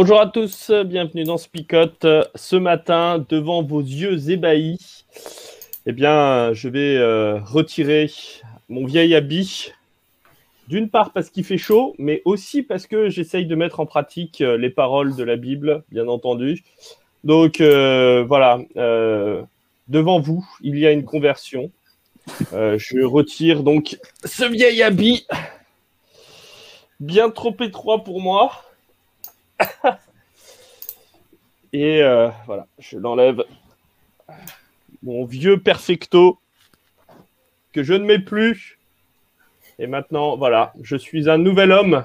Bonjour à tous, bienvenue dans Spicote. Ce matin, devant vos yeux ébahis, eh bien, je vais euh, retirer mon vieil habit. D'une part parce qu'il fait chaud, mais aussi parce que j'essaye de mettre en pratique euh, les paroles de la Bible, bien entendu. Donc euh, voilà, devant vous, il y a une conversion. je retire donc ce vieil habit, bien trop étroit pour moi. Et euh, voilà, je l'enlève. Mon vieux perfecto que je ne mets plus. Et maintenant, voilà, je suis un nouvel homme.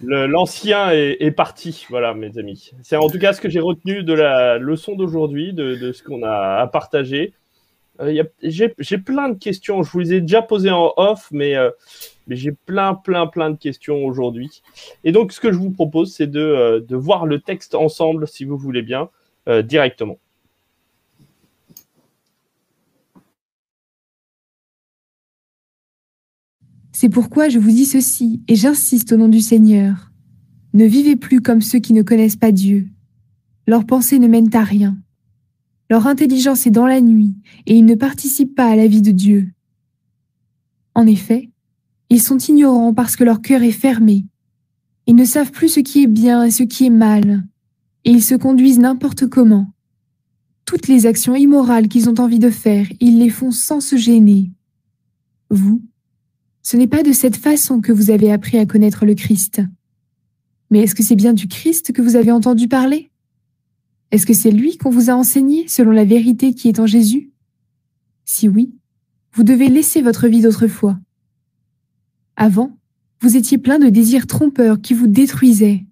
L'ancien est, parti, voilà, mes amis. C'est en tout cas ce que j'ai retenu de la leçon d'aujourd'hui, de, ce qu'on a à partager. Euh, j'ai plein de questions. Je vous les ai déjà posées en off, mais euh, mais j'ai plein, plein, plein de questions aujourd'hui. Et donc, ce que je vous propose, c'est de, euh, voir le texte ensemble, si vous voulez bien, euh, directement. C'est pourquoi je vous dis ceci, et j'insiste au nom du Seigneur. Ne vivez plus comme ceux qui ne connaissent pas Dieu. Leurs pensées ne mènent à rien. Leur intelligence est dans la nuit, et ils ne participent pas à la vie de Dieu. En effet, ils sont ignorants parce que leur cœur est fermé. Ils ne savent plus ce qui est bien et ce qui est mal, et ils se conduisent n'importe comment. Toutes les actions immorales qu'ils ont envie de faire, ils les font sans se gêner. Vous, ce n'est pas de cette façon que vous avez appris à connaître le Christ. Mais est-ce que c'est bien du Christ que vous avez entendu parler? Est-ce que c'est lui qu'on vous a enseigné selon la vérité qui est en Jésus? Si oui, vous devez laisser votre vie d'autrefois avant, vous étiez plein de désirs trompeurs qui vous détruisaient.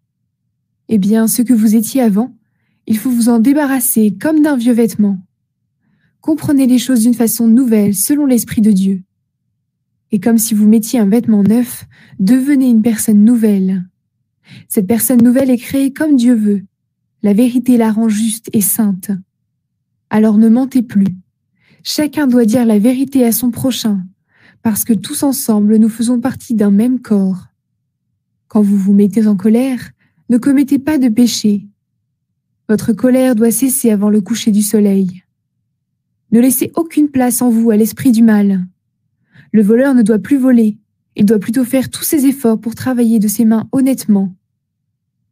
Eh bien, ce que vous étiez avant, il faut vous en débarrasser comme d'un vieux vêtement. Comprenez les choses d'une façon nouvelle selon l'Esprit de Dieu. Et comme si vous mettiez un vêtement neuf, devenez une personne nouvelle. Cette personne nouvelle est créée comme Dieu veut. La vérité la rend juste et sainte. Alors ne mentez plus. Chacun doit dire la vérité à son prochain, parce que tous ensemble nous faisons partie d'un même corps. Quand vous vous mettez en colère, ne commettez pas de péché. Votre colère doit cesser avant le coucher du soleil. Ne laissez aucune place en vous à l'esprit du mal. Le voleur ne doit plus voler, il doit plutôt faire tous ses efforts pour travailler de ses mains honnêtement.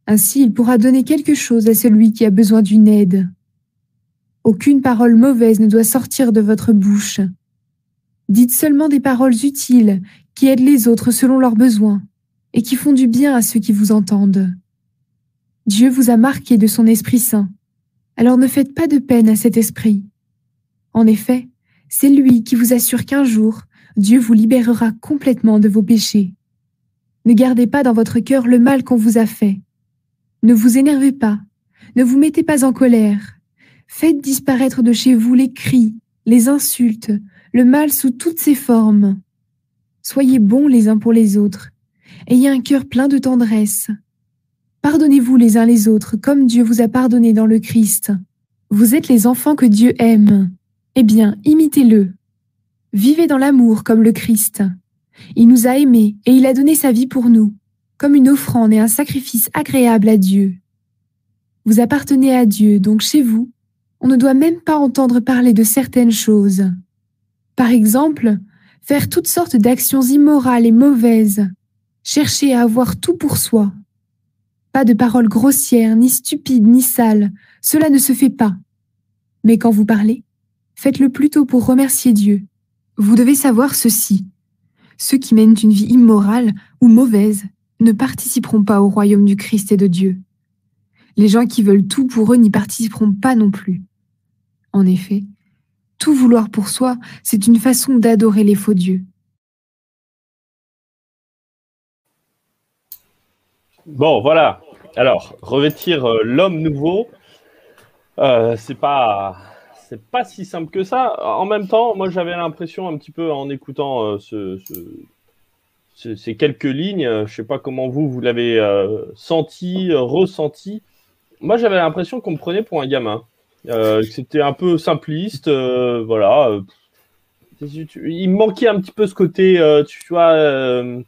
Ainsi il pourra donner quelque chose à celui qui a besoin d'une aide. Aucune parole mauvaise ne doit sortir de votre bouche. Dites seulement des paroles utiles qui aident les autres selon leurs besoins et qui font du bien à ceux qui vous entendent. Dieu vous a marqué de son Esprit Saint, alors ne faites pas de peine à cet Esprit. En effet, c'est lui qui vous assure qu'un jour, Dieu vous libérera complètement de vos péchés. Ne gardez pas dans votre cœur le mal qu'on vous a fait. Ne vous énervez pas, ne vous mettez pas en colère. Faites disparaître de chez vous les cris, les insultes, le mal sous toutes ses formes. Soyez bons les uns pour les autres. Ayez un cœur plein de tendresse. Pardonnez-vous les uns les autres comme Dieu vous a pardonné dans le Christ. Vous êtes les enfants que Dieu aime. Eh bien, imitez-le. Vivez dans l'amour comme le Christ. Il nous a aimés et il a donné sa vie pour nous, comme une offrande et un sacrifice agréable à Dieu. Vous appartenez à Dieu, donc chez vous, on ne doit même pas entendre parler de certaines choses. Par exemple, faire toutes sortes d'actions immorales et mauvaises, chercher à avoir tout pour soi. Pas de paroles grossières, ni stupides, ni sales, cela ne se fait pas. Mais quand vous parlez, faites-le plutôt pour remercier Dieu. Vous devez savoir ceci. Ceux qui mènent une vie immorale ou mauvaise ne participeront pas au royaume du Christ et de Dieu. Les gens qui veulent tout pour eux n'y participeront pas non plus. En effet, tout vouloir pour soi, c'est une façon d'adorer les faux dieux. Bon, voilà. Alors, revêtir euh, l'homme nouveau, euh, c'est pas si simple que ça. En même temps, moi j'avais l'impression un petit peu en écoutant euh, ces quelques lignes, je sais pas comment vous vous l'avez senti, ressenti. Moi j'avais l'impression qu'on me prenait pour un gamin, c'était un peu simpliste, voilà. il me manquait un petit peu ce côté, tu vois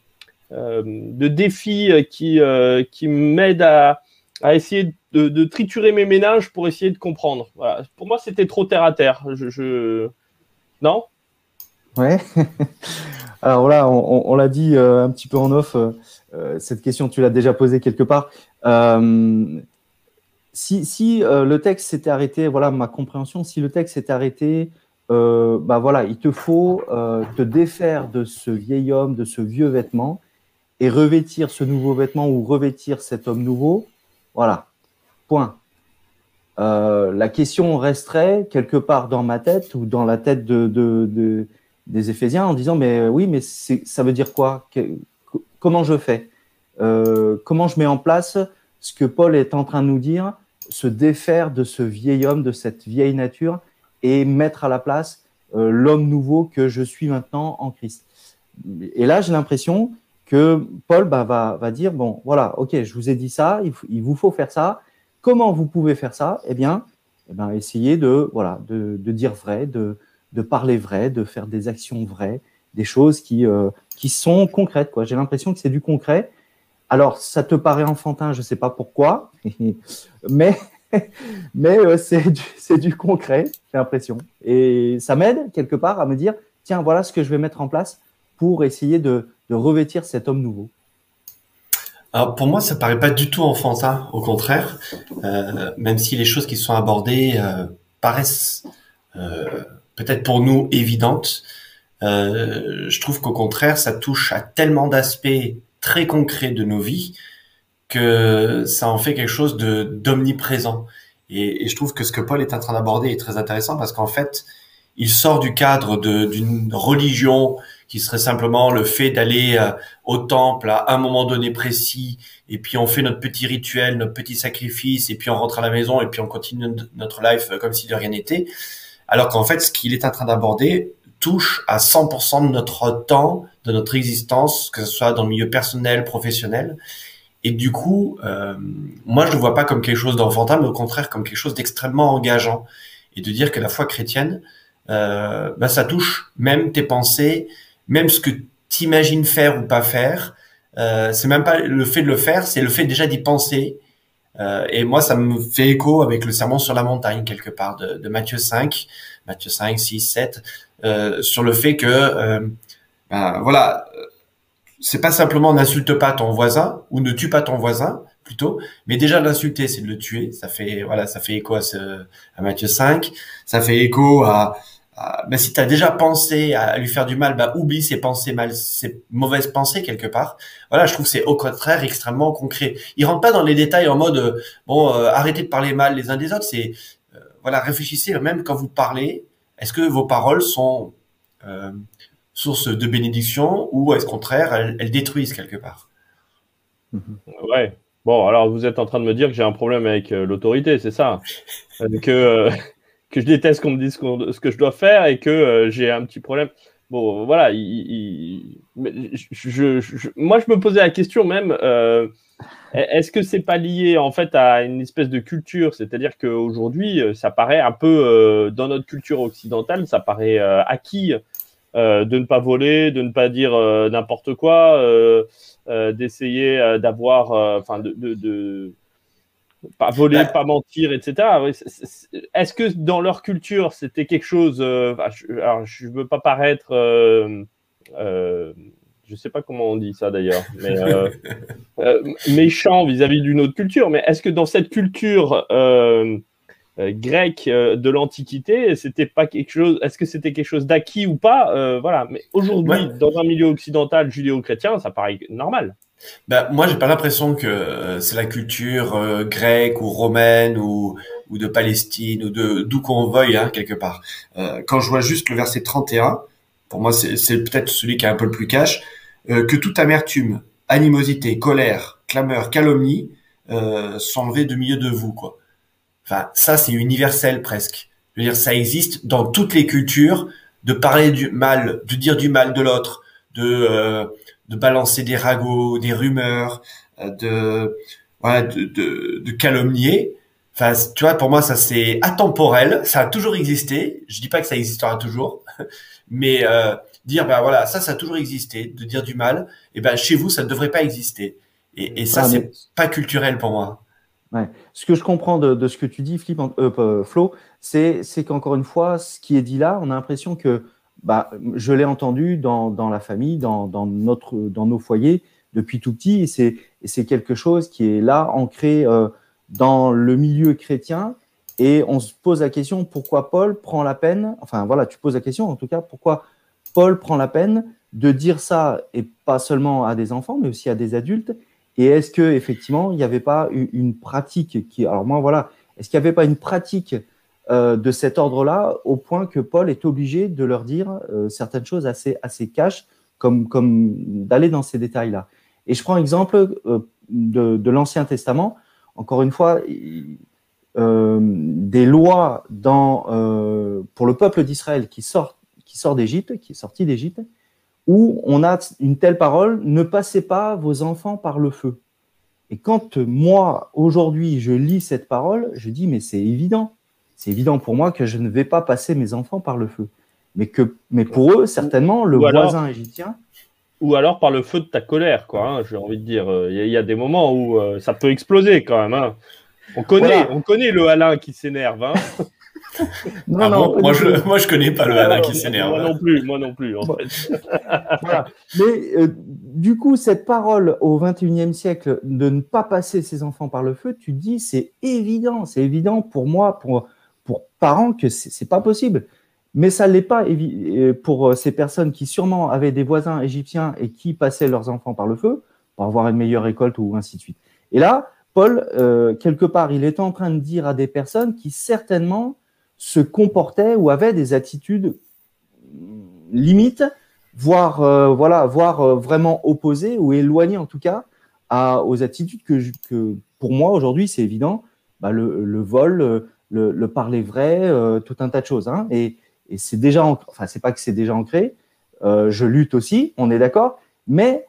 euh, de défis euh, qui, euh, qui m'aident à, à essayer de, triturer mes ménages pour essayer de comprendre. Pour moi, c'était trop terre à terre. Je, Non? Ouais. Alors là, on, l'a dit un petit peu en off. cette question, tu l'as déjà posée quelque part. Si, si le texte s'était arrêté, voilà ma compréhension, si le texte s'était arrêté, bah voilà, il te faut te défaire de ce vieil homme, de ce vieux vêtement, et revêtir ce nouveau vêtement ou revêtir cet homme nouveau, voilà, point. Euh, la question resterait quelque part dans ma tête ou dans la tête de, des Éphésiens en disant mais oui mais ça veut dire quoi? Comment je fais? Euh, Comment je mets en place ce que Paul est en train de nous dire, se défaire de ce vieil homme, de cette vieille nature et mettre à la place euh, l'homme nouveau que je suis maintenant en Christ. Et là j'ai l'impression que Paul bah, va, dire, bon, voilà, ok, je vous ai dit ça, il, vous faut faire ça. Comment vous pouvez faire ça? Eh bien, eh bien essayez de, voilà, de, dire vrai, de, parler vrai, de faire des actions vraies, des choses qui, euh, qui sont concrètes. J'ai l'impression que c'est du concret. Alors, ça te paraît enfantin, je ne sais pas pourquoi, mais, mais euh, c'est du, concret, j'ai l'impression. Et ça m'aide quelque part à me dire, tiens, voilà ce que je vais mettre en place pour essayer de, revêtir cet homme nouveau alors pour moi, ça paraît pas du tout enfantin, au contraire, euh, même si les choses qui sont abordées euh, paraissent peut-être pour nous évidentes, je trouve qu'au contraire, ça touche à tellement d'aspects très concrets de nos vies que ça en fait quelque chose de d'omniprésent. Et, et, je trouve que ce que Paul est en train d'aborder est très intéressant parce qu'en fait, il sort du cadre d'une religion qui serait simplement le fait d'aller euh, au temple à un moment donné précis, et puis on fait notre petit rituel, notre petit sacrifice, et puis on rentre à la maison, et puis on continue notre life comme si de rien n'était. Alors qu'en fait, ce qu'il est en train d'aborder touche à 100% de notre temps, de notre existence, que ce soit dans le milieu personnel, professionnel. Et du coup, euh, moi, je ne vois pas comme quelque chose d'enfantin, mais au contraire comme quelque chose d'extrêmement engageant. Et de dire que la foi chrétienne, euh, bah, ça touche même tes pensées, même ce que tu imagines faire ou pas faire, euh, c'est même pas le fait de le faire, c'est le fait déjà d'y penser. Euh, et moi, ça me fait écho avec le sermon sur la montagne quelque part de, de Matthieu 5, Matthieu 5, 6, 7, euh, sur le fait que, ben, voilà, c'est pas simplement n'insulte pas ton voisin ou ne tue pas ton voisin plutôt, mais déjà l'insulter, c'est de le tuer. Ça fait voilà, ça fait écho à, ce, à Matthieu 5, ça fait écho à bah, si tu as déjà pensé à lui faire du mal, bah, oublie ces pensées mal, ces mauvaises pensées quelque part. Voilà, je trouve que c'est au contraire extrêmement concret. Il rentre pas dans les détails en mode euh, bon, euh, arrêtez de parler mal les uns des autres. C'est euh, voilà, réfléchissez même quand vous parlez. Est-ce que vos paroles sont source de bénédiction ou est-ce contraire elles, détruisent quelque part Ouais. Bon, alors vous êtes en train de me dire que j'ai un problème avec l'autorité, c'est ça? Que que je déteste qu'on me dise ce, que je dois faire et que euh, j'ai un petit problème. Bon, voilà. Il, je, moi, je me posais la question même. Euh, est-ce que c'est pas lié en fait à une espèce de culture? C'est-à-dire qu'aujourd'hui, euh, ça paraît un peu dans notre culture occidentale, ça paraît acquis de ne pas voler, de ne pas dire n'importe quoi, d'essayer d'avoir, enfin, de, de pas voler, bah. pas mentir, etc. Est-ce que dans leur culture, c'était quelque chose. Euh, alors, je ne veux pas paraître. Euh, euh, je ne sais pas comment on dit ça d'ailleurs, mais méchant vis-à-vis d'une autre culture. Mais est-ce que dans cette culture grecque de l'Antiquité, c'était pas quelque chose Est-ce que c'était quelque chose d'acquis ou pas Voilà. Mais aujourd'hui, dans un milieu occidental judéo-chrétien, ça paraît normal. Ben, moi, j'ai pas l'impression que euh, c'est la culture euh, grecque ou romaine ou, ou de Palestine ou de d'où qu'on veuille, hein, quelque part. Euh, quand je vois juste le verset 31, pour moi, c'est peut-être celui qui est un peu le plus cash, euh, que toute amertume, animosité, colère, clameur, calomnie euh, sont enlevées de milieu de vous, quoi. Enfin, ça, c'est universel presque. Je veux dire, ça existe dans toutes les cultures de parler du mal, de dire du mal de l'autre, de euh, de balancer des ragots, des rumeurs, euh, de voilà, de, de, de calomnier. Enfin, tu vois, pour moi, ça c'est atemporel. Ça a toujours existé. Je dis pas que ça existera toujours, mais euh, dire ben voilà, ça ça a toujours existé. De dire du mal, et ben chez vous, ça ne devrait pas exister. Et, et ça, Ah, c'est pas culturel pour moi. Ce que je comprends de, ce que tu dis, euh, euh, Flo, c'est qu'encore une fois, ce qui est dit là, on a l'impression que, bah, je l'ai entendu dans, la famille, dans, notre, dans nos foyers depuis tout petit, et c'est quelque chose qui est là, ancré euh, dans le milieu chrétien, et on se pose la question pourquoi Paul prend la peine, enfin voilà, tu poses la question en tout cas, pourquoi Paul prend la peine de dire ça, et pas seulement à des enfants, mais aussi à des adultes, et est-ce que effectivement il n'y avait pas une pratique qui, alors moi voilà, est-ce qu'il n'y avait pas une pratique euh, de cet ordre-là au point que Paul est obligé de leur dire euh, certaines choses assez assez cash, comme comme d'aller dans ces détails-là. Et je prends exemple euh, de, de l'Ancien Testament. Encore une fois, des lois dans pour le peuple d'Israël qui sort qui sort d'Égypte, qui est sorti d'Égypte, où on a une telle parole ne passez pas vos enfants par le feu. Et quand euh, moi, aujourd'hui, je lis cette parole, je dis, mais c'est évident. C'est évident pour moi que je ne vais pas passer mes enfants par le feu. Mais, que, mais pour eux, certainement, le alors- voisin égyptien, Ou alors par le feu de ta colère, quoi. hein, J'ai envie de dire, il y, a- y a des moments où euh, ça peut exploser quand même. hein. On connaît, Voilà. on connaît le Alain qui s'énerve. Hein. non, Ah non, bon moi, je, moi, je connais pas le Alain qui s'énerve. Moi non plus, moi non plus. En fait. Voilà. Mais euh, du coup, cette parole au 21e siècle de ne pas passer ses enfants par le feu, tu te dis, c'est évident, c'est évident pour moi, pour, pour parents, que c'est pas possible. Mais ça ne l'est pas euh, pour euh, ces personnes qui sûrement avaient des voisins égyptiens et qui passaient leurs enfants par le feu pour avoir une meilleure récolte ou ainsi de suite. Et là, Paul, euh, quelque part, il est en train de dire à des personnes qui certainement se comportaient ou avaient des attitudes limites voire euh, voilà, voire euh, vraiment opposé ou éloigné en tout cas aux attitudes que, pour moi aujourd'hui c'est évident, bah, le, vol, euh, le, le parler vrai, tout un tas de choses. Hein, et c'est déjà, enfin c'est pas que c'est déjà ancré. je lutte aussi, on est d'accord, mais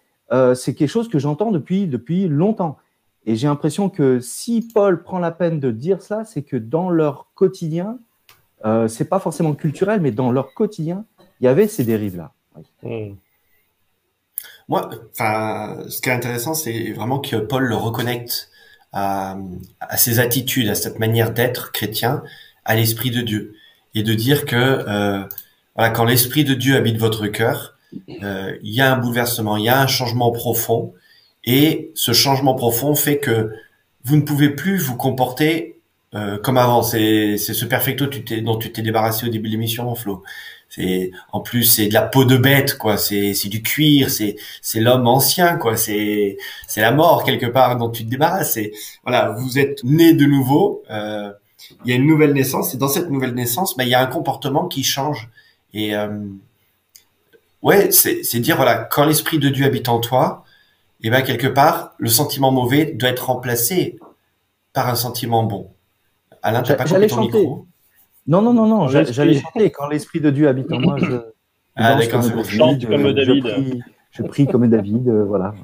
c'est quelque chose que j'entends depuis depuis longtemps. Et j'ai l'impression que si Paul prend la peine de dire ça, c'est que dans leur quotidien, euh, c'est pas forcément culturel, mais dans leur quotidien, il y avait ces dérives-là. Hmm. Moi, enfin, ce qui est intéressant, c'est vraiment que Paul le reconnecte à, à ses attitudes, à cette manière d'être chrétien, à l'esprit de Dieu, et de dire que euh, voilà, quand l'esprit de Dieu habite votre cœur, euh, il y a un bouleversement, il y a un changement profond, et ce changement profond fait que vous ne pouvez plus vous comporter euh, comme avant. C'est c'est ce perfecto dont tu t'es débarrassé au début de l'émission, Flo. C'est en plus c'est de la peau de bête quoi. C'est c'est du cuir. C'est c'est l'homme ancien quoi. C'est c'est la mort quelque part dont tu te débarrasses. Voilà, vous êtes né de nouveau. euh, il y a une nouvelle naissance et dans cette nouvelle naissance, bah, il y a un comportement qui change. Et euh, ouais, c'est c'est dire voilà quand l'esprit de Dieu habite en toi, et ben quelque part le sentiment mauvais doit être remplacé par un sentiment bon. Alain, J'a- pas j'allais coupé ton chanter. micro Non, non, non, non, j'allais chanter. Quand l'esprit de Dieu habite en moi, je, Ah, d'accord, c'est Chante je- comme je David. prie- Je prie comme David, euh, voilà.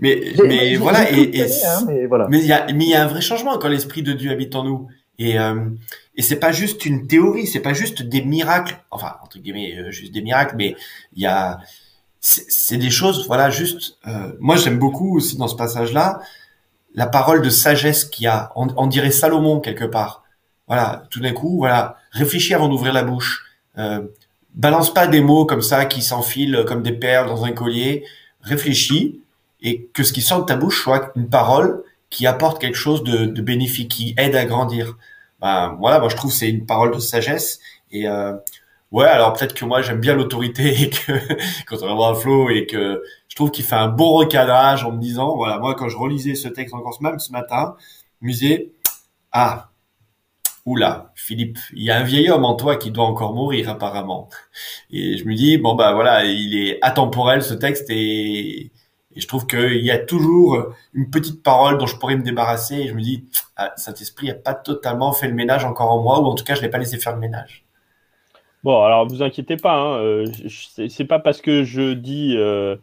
Mais voilà et, et hein, mais voilà. mais il y a mais il y a un vrai changement quand l'esprit de Dieu habite en nous et euh, et c'est pas juste une théorie, c'est pas juste des miracles, enfin entre guillemets euh, juste des miracles, mais il y a c'est des choses voilà juste euh, moi j'aime beaucoup aussi dans ce passage là la parole de sagesse qu'il y a on, dirait Salomon quelque part voilà tout d'un coup voilà réfléchis avant d'ouvrir la bouche euh, balance pas des mots comme ça qui s'enfilent comme des perles dans un collier réfléchis et que ce qui sort de ta bouche soit une parole qui apporte quelque chose de, de bénéfique, qui aide à grandir. Ben, voilà, moi je trouve c'est une parole de sagesse. Et euh, ouais, alors peut-être que moi j'aime bien l'autorité et que contrairement à Flo et que je trouve qu'il fait un beau recadrage en me disant, voilà, moi quand je relisais ce texte encore même ce matin, musée, ah, oula, Philippe, il y a un vieil homme en toi qui doit encore mourir apparemment. Et je me dis, bon bah voilà, il est atemporel ce texte et, je trouve qu'il y a toujours une petite parole dont je pourrais me débarrasser et je me dis, ah, Saint-Esprit n'a pas totalement fait le ménage encore en moi ou en tout cas je l'ai pas laissé faire le ménage. Bon, alors vous inquiétez pas, hein, euh, c'est pas parce que je dis euh,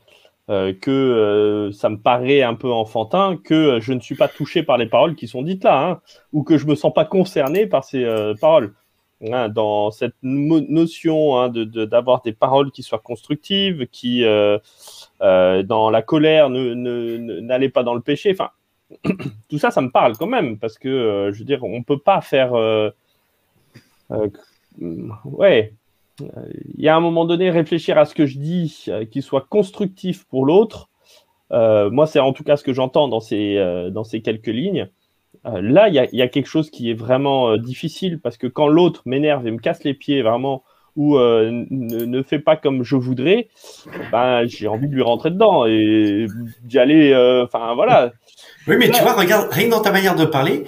euh, que euh, ça me paraît un peu enfantin, que euh, je ne suis pas touché par les paroles qui sont dites là, hein, ou que je me sens pas concerné par ces paroles. Hein, dans cette notion hein, d'avoir des paroles qui soient constructives, qui dans la colère n'allaient pas dans le péché. Enfin, tout ça, ça me parle quand même parce que je veux dire, on peut pas faire, ouais, il y a un moment donné réfléchir à ce que je dis, euh, qui soit constructif pour l'autre. Euh, moi, c'est en tout cas ce que j'entends dans ces, euh, dans ces quelques lignes. là, il y, a, quelque chose qui est vraiment difficile parce que quand l'autre m'énerve et me casse les pieds vraiment ou ne, fait pas comme je voudrais, ben, j'ai envie de lui rentrer dedans et d'y aller. Enfin, voilà. Oui, mais tu vois, regarde, rien dans ta manière de parler,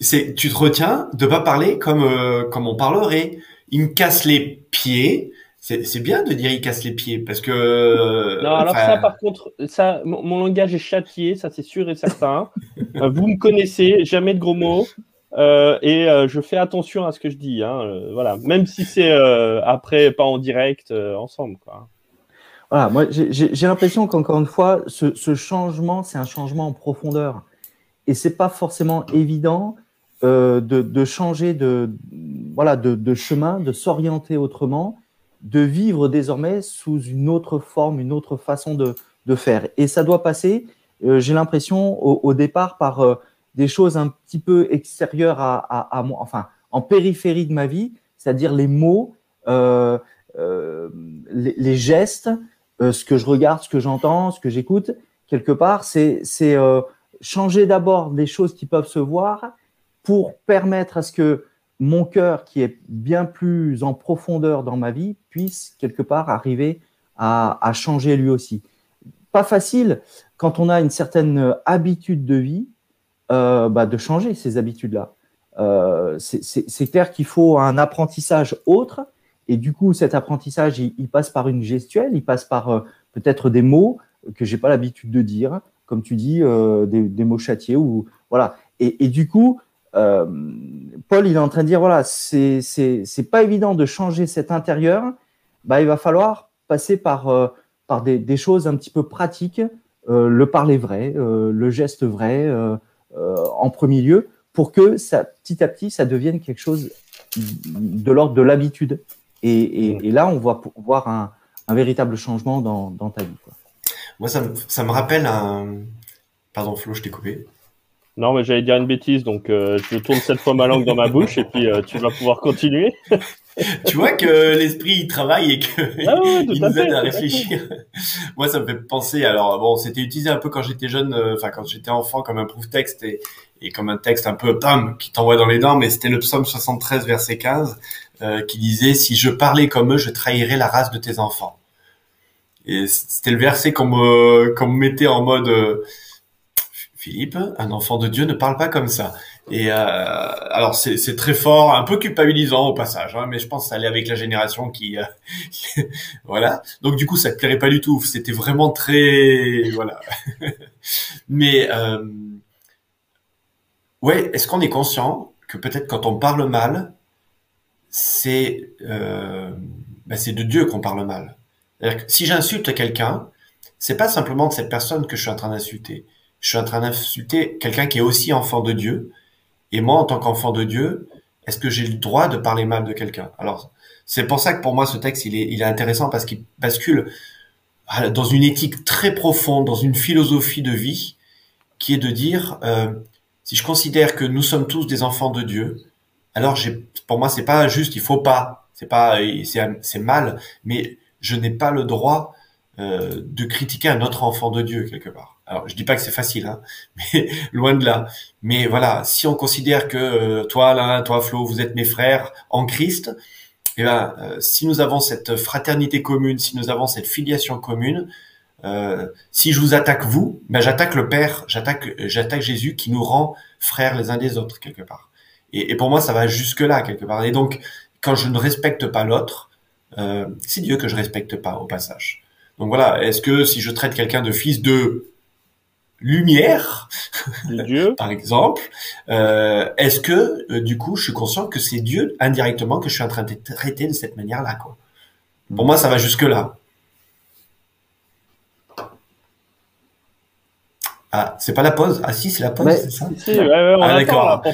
c'est tu te retiens de pas parler comme, comme on parlerait il me casse les pieds. C'est bien de dire il casse les pieds parce que. Non, alors ça, par contre, ça, mon, langage est châtié, ça c'est sûr et certain. Euh, vous me connaissez, jamais de gros mots. Euh, et euh, je fais attention à ce que je dis. Hein, voilà, même si c'est après pas en direct ensemble. Quoi. Voilà, moi j'ai l'impression qu'encore une fois, ce, ce changement, c'est un changement en profondeur. Et c'est pas forcément évident euh, de, changer de, voilà, de, chemin, de s'orienter autrement, de vivre désormais sous une autre forme, une autre façon de, faire. Et ça doit passer, euh, j'ai l'impression, au, départ par euh, des choses un petit peu extérieures à, moi, enfin, en périphérie de ma vie, c'est-à-dire les mots, les, les, gestes, ce que je regarde, ce que j'entends, ce que j'écoute. Quelque part, c'est changer d'abord les choses qui peuvent se voir pour permettre à ce que mon cœur, qui est bien plus en profondeur dans ma vie, puisse quelque part arriver à, changer lui aussi. Pas facile quand on a une certaine habitude de vie euh, bah, de changer ces habitudes-là. Euh, c'est clair qu'il faut un apprentissage autre, et du coup, cet apprentissage, il, passe par une gestuelle, il passe par euh, peut-être des mots que j'ai pas l'habitude de dire, comme tu dis, des, mots châtiés ou voilà. Et, et, du coup, euh, Paul, il est en train de dire voilà, c'est c'est pas évident de changer cet intérieur. Bah, il va falloir passer par euh, par des, des, choses un petit peu pratiques, euh, le parler vrai, le geste vrai en premier lieu, pour que ça, petit à petit, ça devienne quelque chose de l'ordre de l'habitude. Et, là, on va voir un, véritable changement dans, ta vie. Moi, ça me, ça me rappelle un. Pardon, Flo, je t'ai coupé. Non, mais j'allais dire une bêtise, donc euh, je tourne cette fois ma langue dans ma bouche et puis euh, tu vas pouvoir continuer. tu vois que l'esprit il travaille et que ah il nous aide à, réfléchir. Moi, ça me fait penser. Alors bon, c'était utilisé un peu quand j'étais jeune, euh, enfin quand j'étais enfant, comme un proof texte et, et comme un texte un peu pam qui t'envoie dans les dents. Mais c'était le psaume 73 verset 15 qui disait si je parlais comme eux, je trahirais la race de tes enfants. Et c'était le verset qu'on me qu'on me mettait en mode Philippe, un enfant de Dieu ne parle pas comme ça. Et euh, alors c'est très fort, un peu culpabilisant au passage, hein, mais je pense que ça allait avec la génération qui, euh, voilà. Donc du coup ça te plairait pas du tout. C'était vraiment très voilà. mais euh, ouais, est-ce qu'on est conscient que peut-être quand on parle mal, c'est euh, ben, c'est de Dieu qu'on parle mal? Que si j'insulte quelqu'un, c'est pas simplement de cette personne que je suis en train d'insulter je suis en train d'insulter quelqu'un qui est aussi enfant de Dieu. Et moi, en tant qu'enfant de Dieu, est-ce que j'ai le droit de parler mal de quelqu'un? Alors, c'est pour ça que pour moi, ce texte, il est, intéressant parce qu'il bascule dans une éthique très profonde, dans une philosophie de vie, qui est de dire, euh, si je considère que nous sommes tous des enfants de Dieu, alors j'ai, pour moi, c'est pas juste, il faut pas, c'est pas, c'est mal, mais je n'ai pas le droit euh, de critiquer un autre enfant de Dieu quelque part. Alors, je dis pas que c'est facile, hein, mais loin de là. Mais voilà, si on considère que euh, toi, Alain, toi, Flo, vous êtes mes frères en Christ, eh ben, euh, si nous avons cette fraternité commune, si nous avons cette filiation commune, euh, si je vous attaque vous, ben j'attaque le Père, j'attaque j'attaque Jésus qui nous rend frères les uns des autres quelque part. Et, et pour moi, ça va jusque là quelque part. Et donc, quand je ne respecte pas l'autre, euh, c'est Dieu que je respecte pas au passage. Donc voilà, est-ce que si je traite quelqu'un de fils de lumière, Dieu. par exemple, euh, est-ce que euh, du coup je suis conscient que c'est Dieu indirectement que je suis en train de traiter de cette manière-là quoi? Pour moi, ça va jusque là. Ah, c'est pas la pause? Ah si, c'est la pause, c'est ça? Si, ouais, ouais, on Ah, d'accord.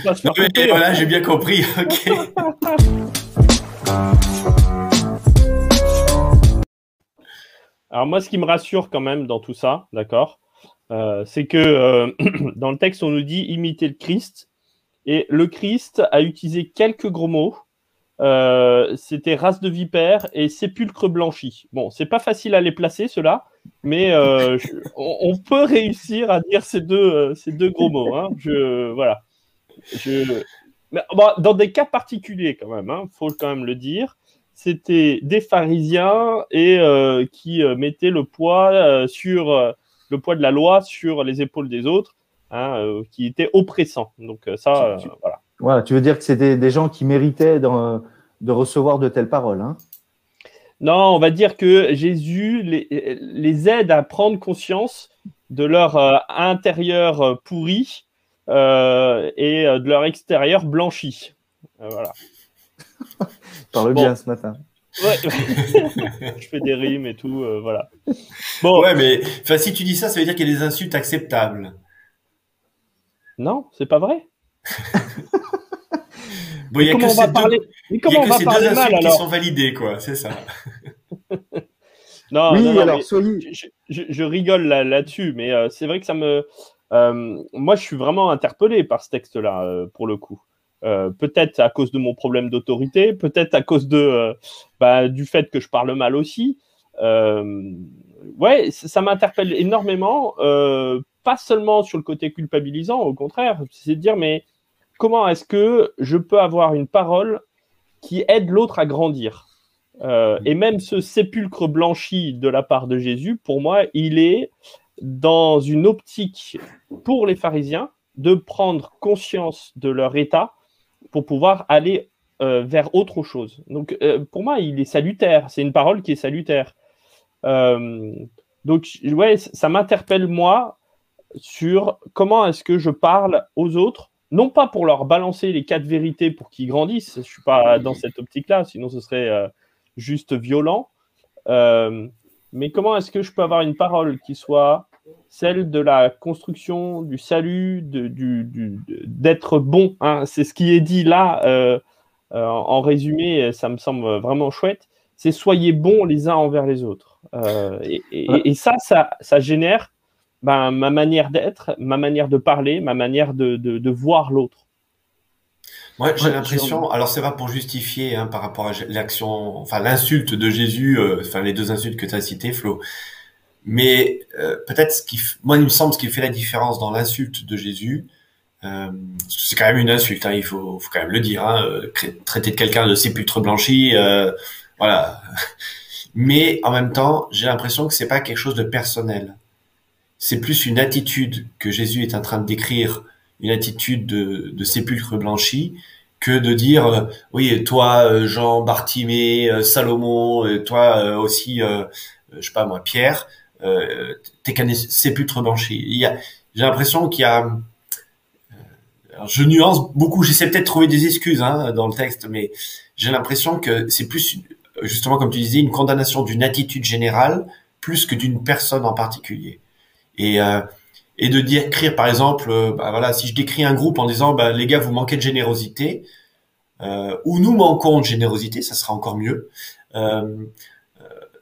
voilà, j'ai bien compris. Ok. Alors moi, ce qui me rassure quand même dans tout ça, d'accord, euh, c'est que euh, dans le texte, on nous dit imiter le Christ. Et le Christ a utilisé quelques gros mots. Euh, C'était race de vipère et sépulcre blanchi. Bon, c'est pas facile à les placer, ceux-là, mais on, peut réussir à dire ces deux, ces deux gros mots. Hein. Je, voilà. Je, dans des cas particuliers, quand même, hein, faut quand même le dire c'était des pharisiens et qui mettaient le poids sur le poids de la loi sur les épaules des autres, hein, euh, qui étaient oppressants. Donc euh, ça, euh, Tu- tu- voilà. Voilà, tu veux dire que c'était des gens qui méritaient de recevoir de telles paroles. Hein? Non, on va dire que Jésus les, les aide à prendre conscience de leur euh, intérieur euh, pourri euh, et euh, de leur extérieur blanchi. Euh, voilà. Parle Bon. bien ce matin. Ouais. Je fais des rimes et tout, euh, voilà. Bon, Ouais, mais si tu dis ça, ça veut dire qu'il y a des insultes acceptables. non, c'est pas vrai. Bon, il y a comment que on va ces parler deux, mal insultes qui sont validées, quoi. C'est ça. Non, oui, non, non, alors soyez. je, je- je rigole là- là-dessus, mais euh, c'est vrai que ça me. euh, moi, je suis vraiment interpellé par ce texte-là, euh, pour le coup. Euh, peut-être à cause de mon problème d'autorité, peut-être à cause de, euh, bah, du fait que je parle mal aussi. Euh, ouais, ça m'interpelle énormément, pas seulement sur le côté culpabilisant, au contraire, c'est de dire, mais comment est-ce que je peux avoir une parole qui aide l'autre à grandir? Et même ce sépulcre blanchi de la part de Jésus, pour moi, il est dans une optique pour les pharisiens de prendre conscience de leur état pour pouvoir aller euh, vers autre chose. Donc, euh, pour moi, il est salutaire. C'est une parole qui est salutaire. Euh, donc, ouais, ça m'interpelle, moi, sur comment est-ce que je parle aux autres, non pas pour leur balancer les quatre vérités pour qu'ils grandissent, je suis pas dans cette optique-là, sinon ce serait juste violent, mais comment est-ce que je peux avoir une parole qui soit celle de la construction, du salut, du- du- d'être bon. hein. C'est ce qui est dit là, euh, euh, en résumé, ça me semble vraiment chouette. C'est soyez bons les uns envers les autres. Euh, et, et- Ouais. et ça, ça, ça génère ben, ma manière d'être, ma manière de parler, ma manière de, de- de voir l'autre. Moi, j'ai l'impression, alors c'est pas pour justifier hein, par rapport à l'action, enfin l'insulte de Jésus, euh, enfin les deux insultes que tu as citées, Flo. Mais euh, peut-être ce qui, moi, il me semble ce qui fait la différence dans l'insulte de Jésus, euh, c'est quand même une insulte, hein, il faut, faut quand même le dire, hein, euh, traiter de quelqu'un de sépulcre blanchi, euh, voilà. Mais en même temps, j'ai l'impression que c'est pas quelque chose de personnel. C'est plus une attitude que Jésus est en train de décrire, une attitude de, de sépulcre blanchi, que de dire euh, oui toi euh, Jean Bartimée euh, Salomon toi aussi je sais pas moi Pierre euh, t'es qu'un y a j'ai l'impression qu'il y a euh, je nuance beaucoup j'essaie peut-être de trouver des excuses hein, dans le texte mais j'ai l'impression que c'est plus justement comme tu disais une condamnation d'une attitude générale plus que d'une personne en particulier. Et euh, et de dire écrire par exemple euh, bah voilà si je décris un groupe en disant bah les gars vous manquez de générosité euh, ou nous manquons de générosité ça sera encore mieux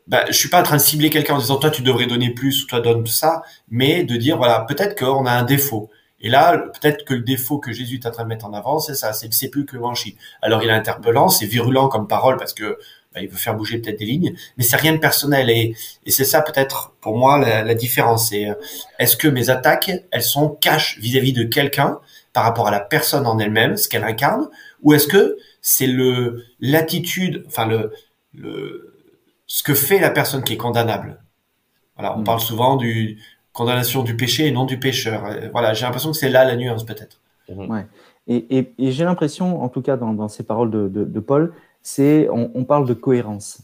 bah, je suis pas en train de cibler quelqu'un en disant toi tu devrais donner plus ou toi donne ça mais de dire voilà peut-être qu'on a un défaut. Et là peut-être que le défaut que Jésus est en train de mettre en avant c'est ça c'est le sépulcre blanchi alors il est interpellant c'est virulent comme parole parce que bah, il veut faire bouger peut-être des lignes mais c'est rien de personnel et, et c'est ça peut-être pour moi la, différence. C'est euh, est-ce que mes attaques, elles sont cash vis-à-vis de quelqu'un par rapport à la personne en elle-même, ce qu'elle incarne, ou est-ce que c'est le l'attitude, enfin le, le ce que fait la personne qui est condamnable Voilà, on Mm. parle souvent du condamnation du péché et non du pécheur. Euh, Voilà, j'ai l'impression que c'est là la nuance peut-être. Et, et- et j'ai l'impression, en tout cas dans, dans ces paroles de, de- de Paul, c'est on, on parle de cohérence.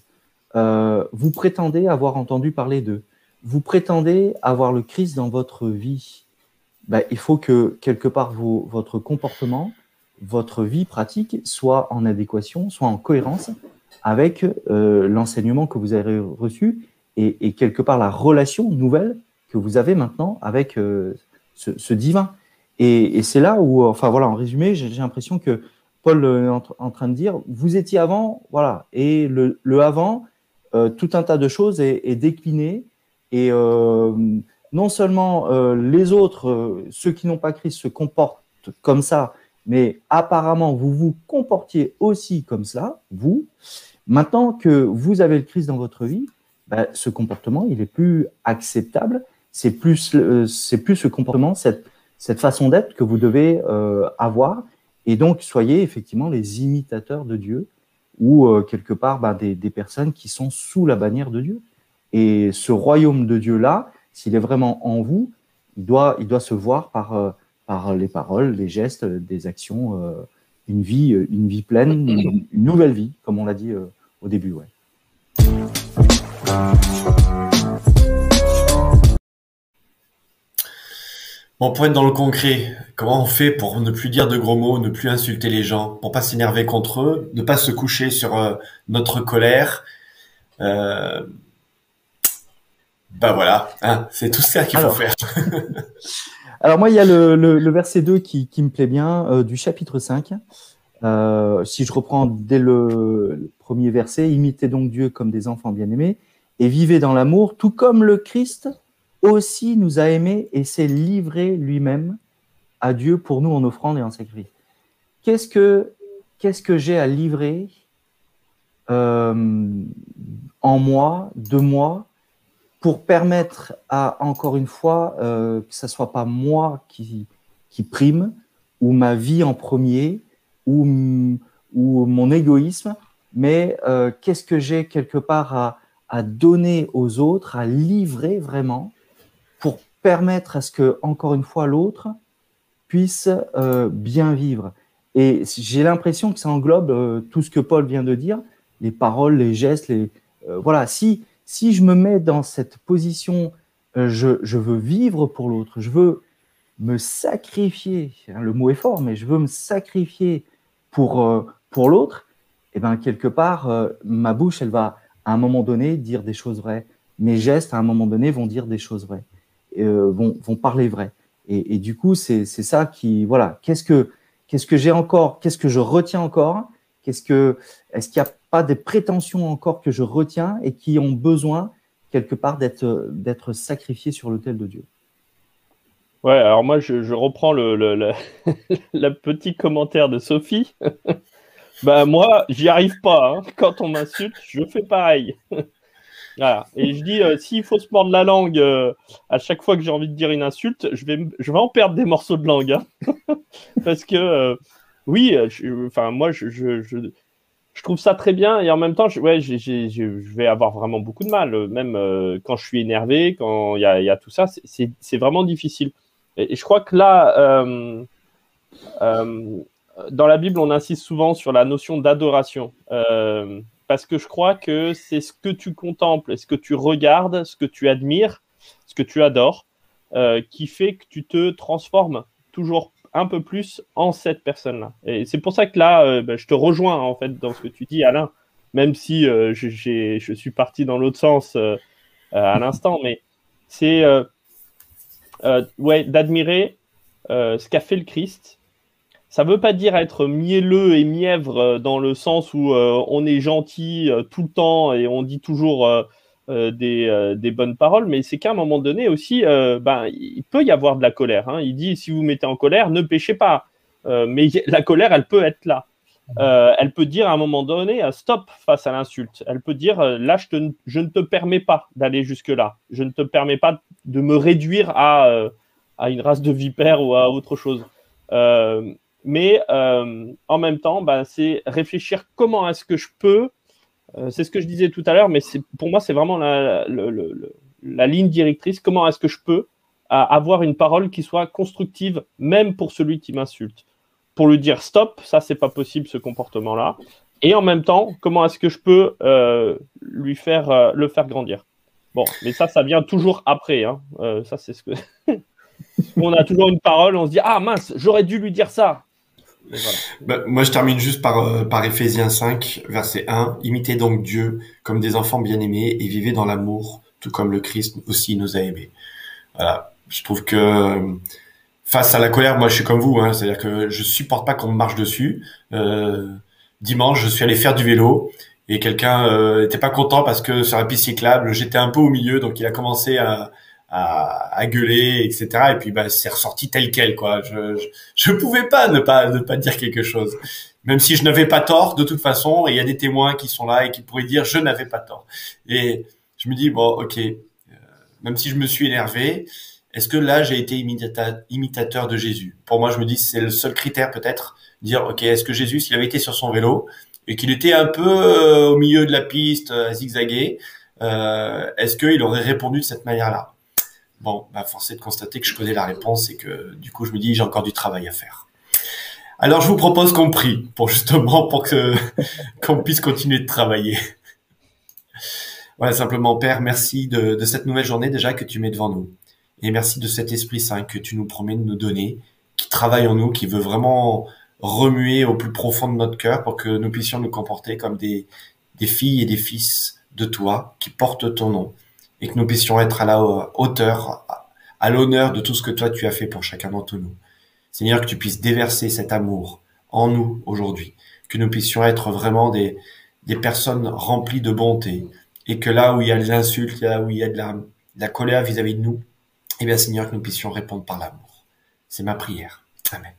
Euh, vous prétendez avoir entendu parler d'eux. Vous prétendez avoir le Christ dans votre vie. Ben, il faut que quelque part vos- votre comportement, votre vie pratique soit en adéquation, soit en cohérence avec euh, l'enseignement que vous avez reçu et, quelque part la relation nouvelle que vous avez maintenant avec euh, ce, divin. Et, c'est là où, enfin voilà, en résumé, j'ai l'impression que Paul est en, train de dire, vous étiez avant, voilà, et le, avant, euh, tout un tas de choses est, est décliné, et euh, non seulement euh, les autres, euh, ceux qui n'ont pas Christ, se comportent comme ça, mais apparemment vous vous comportiez aussi comme ça, vous. Maintenant que vous avez le Christ dans votre vie, ben, ce comportement, il est plus acceptable. C'est plus, euh, c'est plus ce comportement, cette, cette façon d'être que vous devez euh, avoir. Et donc, soyez effectivement les imitateurs de Dieu ou euh, quelque part ben, des, personnes qui sont sous la bannière de Dieu. Et ce royaume de Dieu-là, s'il est vraiment en vous, il doit, il doit se voir par, par les paroles, les gestes, des actions, une vie, une vie pleine, une, nouvelle vie, comme on l'a dit au début. Ouais. Bon, pour être dans le concret, comment on fait pour ne plus dire de gros mots, ne plus insulter les gens, pour pas s'énerver contre eux, ne pas se coucher sur euh, notre colère euh... Ben voilà, hein, c'est tout ça qu'il faut Alors. faire. Alors moi, il y a le, le, le verset 2 qui, qui, me plaît bien, euh, du chapitre 5. Euh, si je reprends dès le premier verset, imitez donc Dieu comme des enfants bien-aimés et vivez dans l'amour, tout comme le Christ aussi nous a aimés et s'est livré lui-même à Dieu pour nous en offrande et en sacrifice. Qu'est-ce que, j'ai à livrer euh, en moi, de moi, pour permettre à, encore une fois, euh, que ce soit pas moi qui, prime, ou ma vie en premier, ou mon égoïsme, mais euh, qu'est-ce que j'ai quelque part à, donner aux autres, à livrer vraiment, pour permettre à ce que, encore une fois, l'autre puisse euh, bien vivre? Et j'ai l'impression que ça englobe euh, tout ce que Paul vient de dire, les paroles, les gestes, les voilà. Si si je me mets dans cette position, je, je, veux vivre pour l'autre, je veux me sacrifier, hein, le mot est fort, mais je veux me sacrifier pour, pour l'autre, et bien quelque part, euh, ma bouche, elle va à un moment donné dire des choses vraies. Mes gestes, à un moment donné, vont dire des choses vraies, euh, vont, vont parler vrai. Et, du coup, c'est ça qui, voilà, qu'est-ce que, que j'ai encore, qu'est-ce que je retiens encore, qu'est-ce que, est-ce qu'il y a pas des prétentions encore que je retiens et qui ont besoin quelque part d'être d'être sacrifiés sur l'autel de Dieu? Ouais, alors moi je, reprends le, le, le, petit commentaire de Sophie. Bah moi j'y arrive pas. Hein. Quand on m'insulte, je fais pareil. voilà. Et je dis euh, s'il faut se mordre la langue euh, à chaque fois que j'ai envie de dire une insulte, je vais je vais en perdre des morceaux de langue hein. parce que euh, oui, enfin moi je, trouve ça très bien et en même temps, je, ouais, je vais avoir vraiment beaucoup de mal, même quand je suis énervé, quand il y a, tout ça, c'est vraiment difficile. Et, je crois que là, dans la Bible, on insiste souvent sur la notion d'adoration, parce que je crois que c'est ce que tu contemples, ce que tu regardes, ce que tu admires, ce que tu adores, qui fait que tu te transformes toujours un peu plus en cette personne-là. Et c'est pour ça que là, euh, bah, je te rejoins en fait dans ce que tu dis, Alain, même si euh, je, je suis parti dans l'autre sens euh, à l'instant, mais c'est ouais, d'admirer ce qu'a fait le Christ. Ça ne veut pas dire être mielleux et mièvre dans le sens où on est gentil tout le temps et on dit toujours euh, des, euh, des, bonnes paroles, mais c'est qu'à un moment donné aussi, euh, ben, il peut y avoir de la colère. Hein. Il dit, si vous mettez en colère, ne péchez pas. mais la colère, elle peut être là. elle peut dire à un moment donné, stop face à l'insulte. Elle peut dire, là, je, te, je, ne te permets pas d'aller jusque-là. Je ne te permets pas de me réduire à, à une race de vipères ou à autre chose. Mais en même temps, ben, c'est réfléchir comment est-ce que je peux c'est ce que je disais tout à l'heure, mais pour moi, c'est vraiment la, ligne directrice Comment est-ce que je peux avoir une parole qui soit constructive, même pour celui qui m'insulte? Pour lui dire stop, ça c'est pas possible ce comportement-là. Et en même temps, comment est-ce que je peux lui faire le faire grandir? Bon, mais ça, ça vient toujours après. Hein. ça, c'est ce que. on a toujours une parole, on se dit ah mince, j'aurais dû lui dire ça. Bah, moi, je termine juste par, euh, par Ephésiens 5, verset 1. Imitez donc Dieu comme des enfants bien-aimés et vivez dans l'amour, tout comme le Christ aussi nous a aimés. Voilà. Je trouve que euh, face à la colère, moi, je suis comme vous. Hein, C'est-à-dire que je supporte pas qu'on me marche dessus. Euh, dimanche, je suis allé faire du vélo et quelqu'un n'était pas content parce que sur la piste cyclable, j'étais un peu au milieu, donc il a commencé à, à, à, gueuler, etc. Et puis bah c'est ressorti tel quel quoi. Je, je, je pouvais pas ne pas ne pas dire quelque chose, même si je n'avais pas tort de toute façon. Il y a des témoins qui sont là et qui pourraient dire je n'avais pas tort. Et je me dis bon ok, euh, même si je me suis énervé, est-ce que là j'ai été imitateur de Jésus? Pour moi je me dis c'est le seul critère peut-être dire ok est-ce que Jésus s'il avait été sur son vélo et qu'il était un peu euh, au milieu de la piste à zigzaguer, euh, est-ce qu'il aurait répondu de cette manière-là? Bon, bah, force de constater que je connais la réponse et que du coup, je me dis, j'ai encore du travail à faire. Alors, je vous propose qu'on prie pour justement pour que qu'on puisse continuer de travailler. Voilà, simplement, Père, merci de, de cette nouvelle journée déjà que tu mets devant nous. Et merci de cet Esprit Saint que tu nous promets de nous donner, qui travaille en nous, qui veut vraiment remuer au plus profond de notre cœur pour que nous puissions nous comporter comme des, des filles et des fils de toi qui portent ton nom et que nous puissions être à la hauteur, à l'honneur de tout ce que toi tu as fait pour chacun d'entre nous. Seigneur, que tu puisses déverser cet amour en nous aujourd'hui, que nous puissions être vraiment des, des personnes remplies de bonté, et que là où il y a de l'insulte, là où il y a de la, de la colère vis-à-vis de nous, eh bien Seigneur, que nous puissions répondre par l'amour. C'est ma prière. Amen.